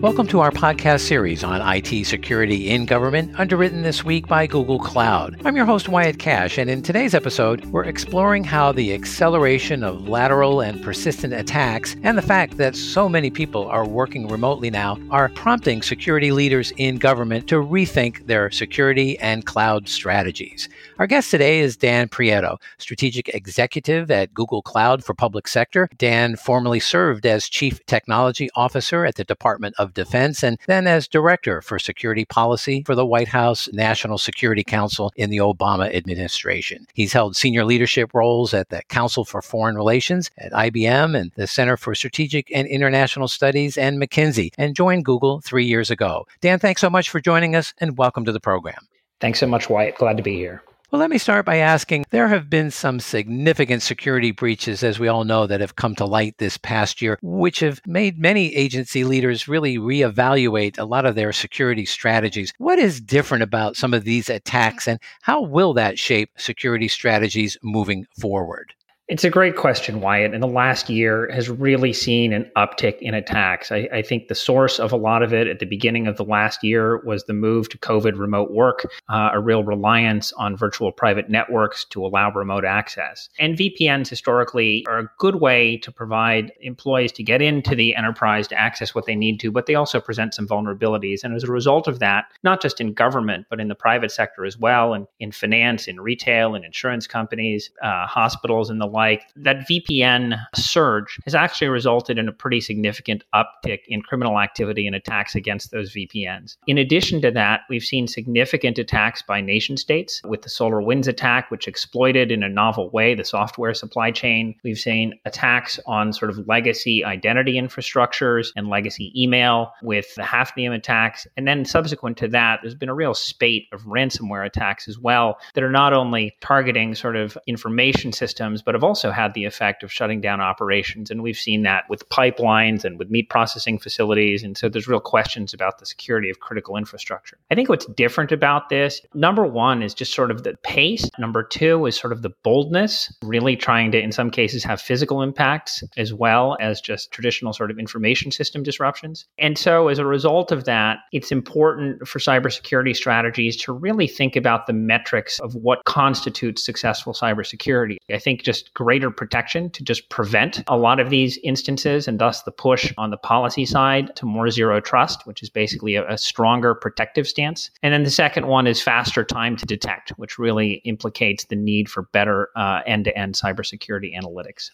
Welcome to our podcast series on IT security in government, underwritten this week by Google Cloud. I'm your host, Wyatt Kash, and in today's episode, we're exploring how the acceleration of lateral and persistent attacks and the fact that so many people are working remotely now are prompting security leaders in government to rethink their security and cloud strategies. Our guest today is Dan Prieto, strategic executive at Google Cloud for Public Sector. Dan formerly served as chief technology officer at the Department of Defense, and then as Director for Security Policy for the White House National Security Council in the Obama administration. He's held senior leadership roles at the Council for Foreign Relations at IBM and the Center for Strategic and International Studies and McKinsey, and joined Google three years ago. Dan, thanks so much for joining us, and welcome to the program. Thanks so much, Wyatt. Glad to be here. Well, let me start by asking there have been some significant security breaches, as we all know, that have come to light this past year, which have made many agency leaders really reevaluate a lot of their security strategies. What is different about some of these attacks, and how will that shape security strategies moving forward? It's a great question, Wyatt. And the last year has really seen an uptick in attacks. I, I, think the source of a lot of it at the beginning of the last year was the move to COVID remote work, uh, a real reliance on virtual private networks to allow remote access. And VPNs historically are a good way to provide employees to get into the enterprise to access what they need to, but they also present some vulnerabilities. And as a result of that, not just in government, but in the private sector as well, and in finance, in retail, and insurance companies, uh, hospitals, and the like like, that VPN surge has actually resulted in a pretty significant uptick in criminal activity and attacks against those VPNs. In addition to that, we've seen significant attacks by nation states with the SolarWinds attack, which exploited in a novel way the software supply chain. We've seen attacks on sort of legacy identity infrastructures and legacy email with the Hafnium attacks. And then subsequent to that, there's been a real spate of ransomware attacks as well that are not only targeting sort of information systems, but have also had the effect of shutting down operations. And we've seen that with pipelines and with meat processing facilities. And so there's real questions about the security of critical infrastructure. I think what's different about this, number one, is just sort of the pace. Number two is sort of the boldness, really trying to, in some cases, have physical impacts as well as just traditional sort of information system disruptions. And so as a result of that, it's important for cybersecurity strategies to really think about the metrics of what constitutes successful cybersecurity. I think just greater protection to just prevent a lot of these instances and thus the push on the policy side to more zero trust, which is basically a, a stronger protective stance. And then the second one is faster time to detect, which really implicates the need for better end to end cybersecurity analytics.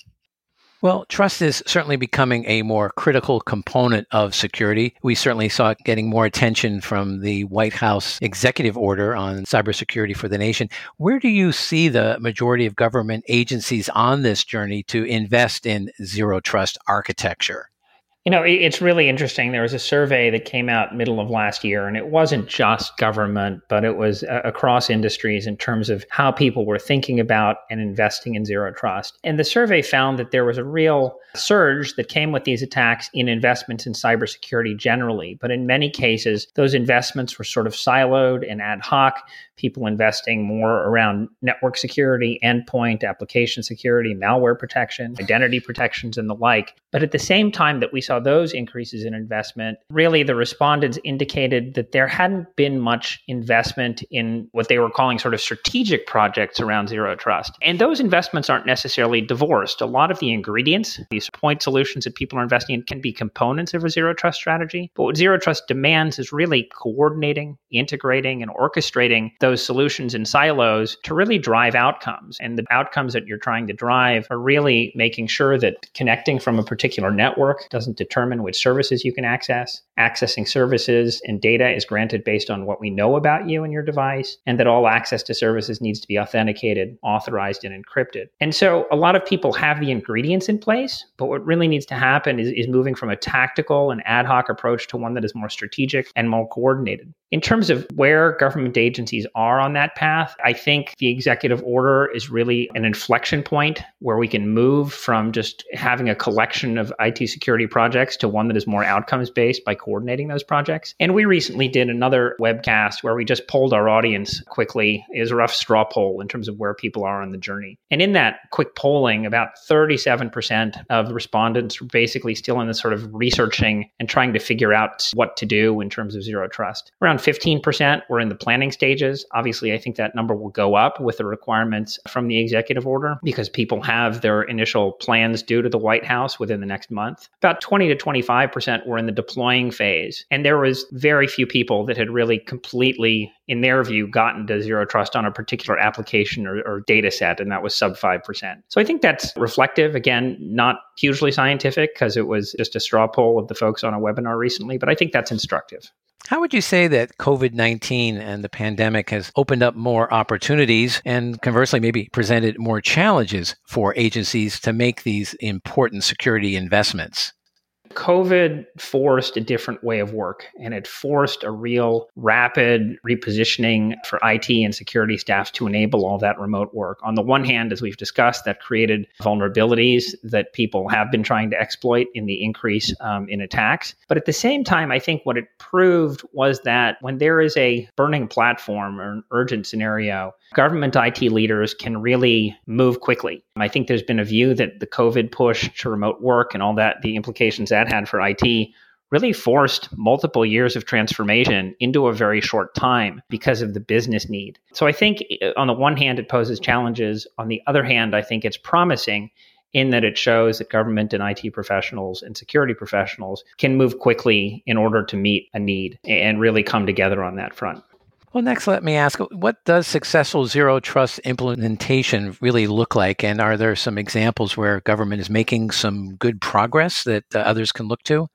Well, trust is certainly becoming a more critical component of security. We certainly saw it getting more attention from the White House executive order on cybersecurity for the nation. Where do you see the majority of government agencies on this journey to invest in zero trust architecture? You know, it's really interesting. There was a survey that came out middle of last year, and it wasn't just government, but it was uh, across industries in terms of how people were thinking about and investing in zero trust. And the survey found that there was a real surge that came with these attacks in investments in cybersecurity generally. But in many cases, those investments were sort of siloed and ad hoc people investing more around network security, endpoint, application security, malware protection, identity protections, and the like. But at the same time that we saw those increases in investment, really the respondents indicated that there hadn't been much investment in what they were calling sort of strategic projects around zero trust. And those investments aren't necessarily divorced. A lot of the ingredients, these point solutions that people are investing in, can be components of a zero trust strategy. But what zero trust demands is really coordinating, integrating, and orchestrating those solutions in silos to really drive outcomes. And the outcomes that you're trying to drive are really making sure that connecting from a particular network doesn't determine which services you can access. Accessing services and data is granted based on what we know about you and your device, and that all access to services needs to be authenticated, authorized, and encrypted. And so a lot of people have the ingredients in place, but what really needs to happen is, is moving from a tactical and ad hoc approach to one that is more strategic and more coordinated. In terms of where government agencies are on that path, I think the executive order is really an inflection point where we can move from just having a collection of IT security projects to one that is more outcomes based by coordinating those projects. And we recently did another webcast where we just polled our audience quickly. It was a rough straw poll in terms of where people are on the journey. And in that quick polling, about 37% of respondents were basically still in the sort of researching and trying to figure out what to do in terms of zero trust. Around around 15% were in the planning stages. Obviously, I think that number will go up with the requirements from the executive order because people have their initial plans due to the White House within the next month. About 20 to 25% were in the deploying phase. And there was very few people that had really completely, in their view, gotten to zero trust on a particular application or, or data set, and that was sub 5%. So I think that's reflective. Again, not hugely scientific because it was just a straw poll of the folks on a webinar recently, but I think that's instructive. How would you say that COVID 19 and the pandemic has opened up more opportunities and conversely, maybe presented more challenges for agencies to make these important security investments? COVID forced a different way of work and it forced a real rapid repositioning for IT and security staff to enable all that remote work. On the one hand, as we've discussed, that created vulnerabilities that people have been trying to exploit in the increase um, in attacks. But at the same time, I think what it proved was that when there is a burning platform or an urgent scenario, government IT leaders can really move quickly. I think there's been a view that the COVID push to remote work and all that, the implications that had for IT, really forced multiple years of transformation into a very short time because of the business need. So I think uh, on the one hand, it poses challenges. On the other hand, I think it's promising in that it shows that government and IT professionals and security professionals can move quickly in order to meet a need and really come together on that front. Well, next, let me ask what does successful zero trust implementation really look like? And are there some examples where government is making some good progress that uh, others can look to?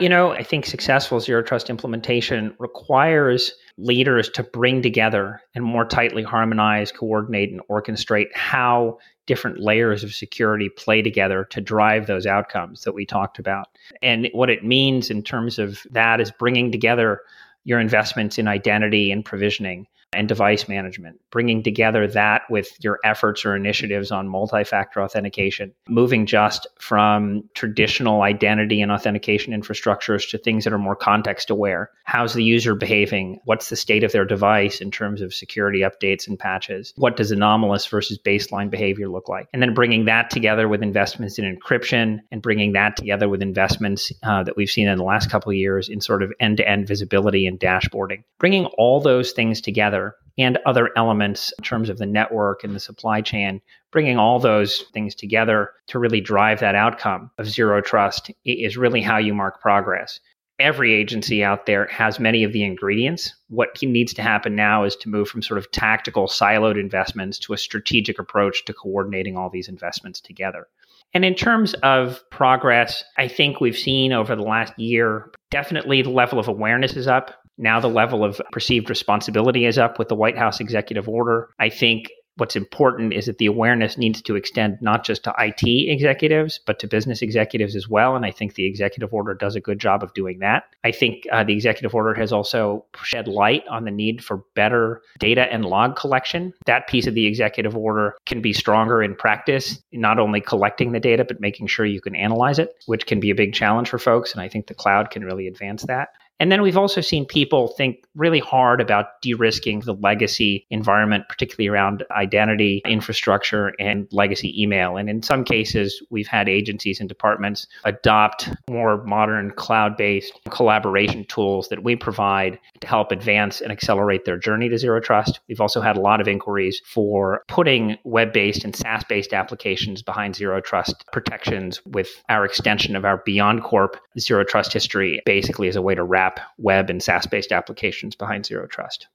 You know, I think successful zero trust implementation requires leaders to bring together and more tightly harmonize, coordinate, and orchestrate how different layers of security play together to drive those outcomes that we talked about. And what it means in terms of that is bringing together your investments in identity and provisioning and device management, bringing together that with your efforts or initiatives on multi factor authentication, moving just from traditional identity and authentication infrastructures to things that are more context aware. How's the user behaving? What's the state of their device in terms of security updates and patches? What does anomalous versus baseline behavior look like? And then bringing that together with investments in encryption and bringing that together with investments uh, that we've seen in the last couple of years in sort of end to end visibility and dashboarding. Bringing all those things together and other elements in terms of the network and the supply chain, bringing all those things together to really drive that outcome of zero trust is really how you mark progress. Every agency out there has many of the ingredients. What needs to happen now is to move from sort of tactical siloed investments to a strategic approach to coordinating all these investments together. And in terms of progress, I think we've seen over the last year, definitely the level of awareness is up. Now the level of perceived responsibility is up with the White House executive order. I think what's important is that the awareness needs to extend not just to IT executives, but to business executives as well. And I think the executive order does a good job of doing that. I think uh, the executive order has also shed light on the need for better data and log collection. That piece of the executive order can be stronger in practice, not only collecting the data, but making sure you can analyze it, which can be a big challenge for folks. And I think the cloud can really advance that. And then we've also seen people think really hard about de risking the legacy environment, particularly around identity, infrastructure, and legacy email. And in some cases, we've had agencies and departments adopt more modern cloud based collaboration tools that we provide to help advance and accelerate their journey to zero trust. We've also had a lot of inquiries for putting web based and SaaS based applications behind zero trust protections with our extension of our BeyondCorp zero trust history, basically as a way to wrap wrap web and SaaS based applications behind Zero Trust.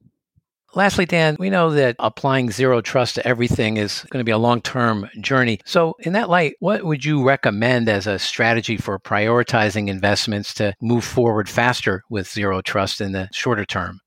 Lastly, Dan, we know that applying zero trust to everything is going to be a long term journey. So, in that light, what would you recommend as a strategy for prioritizing investments to move forward faster with zero trust in the shorter term?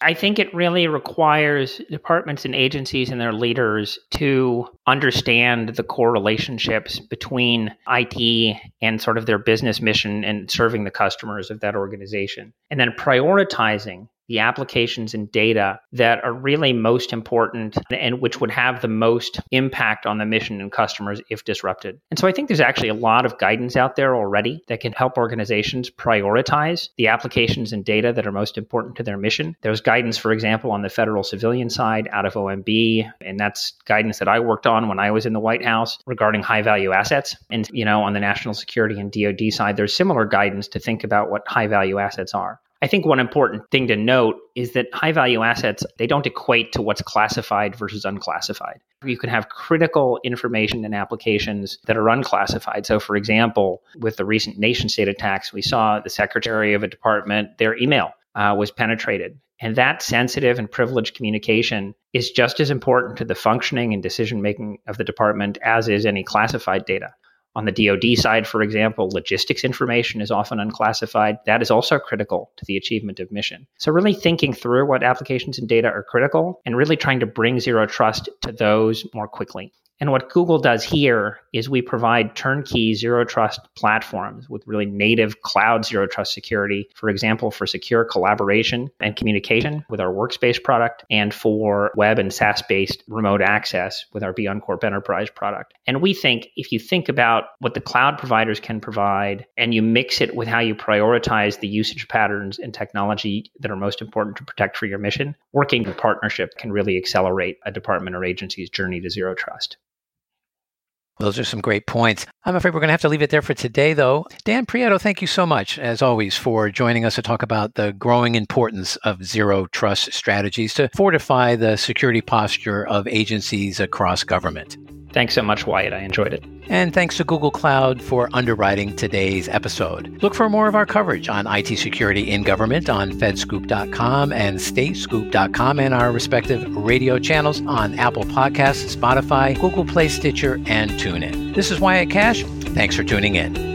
I think it really requires departments and agencies and their leaders to understand the core relationships between IT and sort of their business mission and serving the customers of that organization. And then prioritizing the applications and data that are really most important and which would have the most impact on the mission and customers if disrupted. And so I think there's actually a lot of guidance out there already that can help organizations prioritize the applications and data that are most important to their mission. There's guidance, for example, on the federal civilian side out of OMB, and that's guidance that I worked on when I was in the White House regarding high value assets. And, you know, on the national security and DoD side, there's similar guidance to think about what high value assets are. I think one important thing to note is that high value assets, they don't equate to what's classified versus unclassified. You can have critical information and applications that are unclassified. So, for example, with the recent nation state attacks, we saw the secretary of a department, their email uh, was penetrated. And that sensitive and privileged communication is just as important to the functioning and decision making of the department as is any classified data. On the DoD side, for example, logistics information is often unclassified. That is also critical to the achievement of mission. So, really thinking through what applications and data are critical and really trying to bring zero trust to those more quickly. And what Google does here is we provide turnkey zero trust platforms with really native cloud zero trust security, for example, for secure collaboration and communication with our Workspace product and for web and SaaS based remote access with our BeyondCorp Enterprise product. And we think if you think about what the cloud providers can provide and you mix it with how you prioritize the usage patterns and technology that are most important to protect for your mission, working in partnership can really accelerate a department or agency's journey to zero trust. Those are some great points. I'm afraid we're going to have to leave it there for today, though. Dan Prieto, thank you so much, as always, for joining us to talk about the growing importance of zero trust strategies to fortify the security posture of agencies across government. Thanks so much, Wyatt. I enjoyed it. And thanks to Google Cloud for underwriting today's episode. Look for more of our coverage on IT security in government on fedscoop.com and statescoop.com and our respective radio channels on Apple Podcasts, Spotify, Google Play, Stitcher, and TuneIn. This is Wyatt Kash. Thanks for tuning in.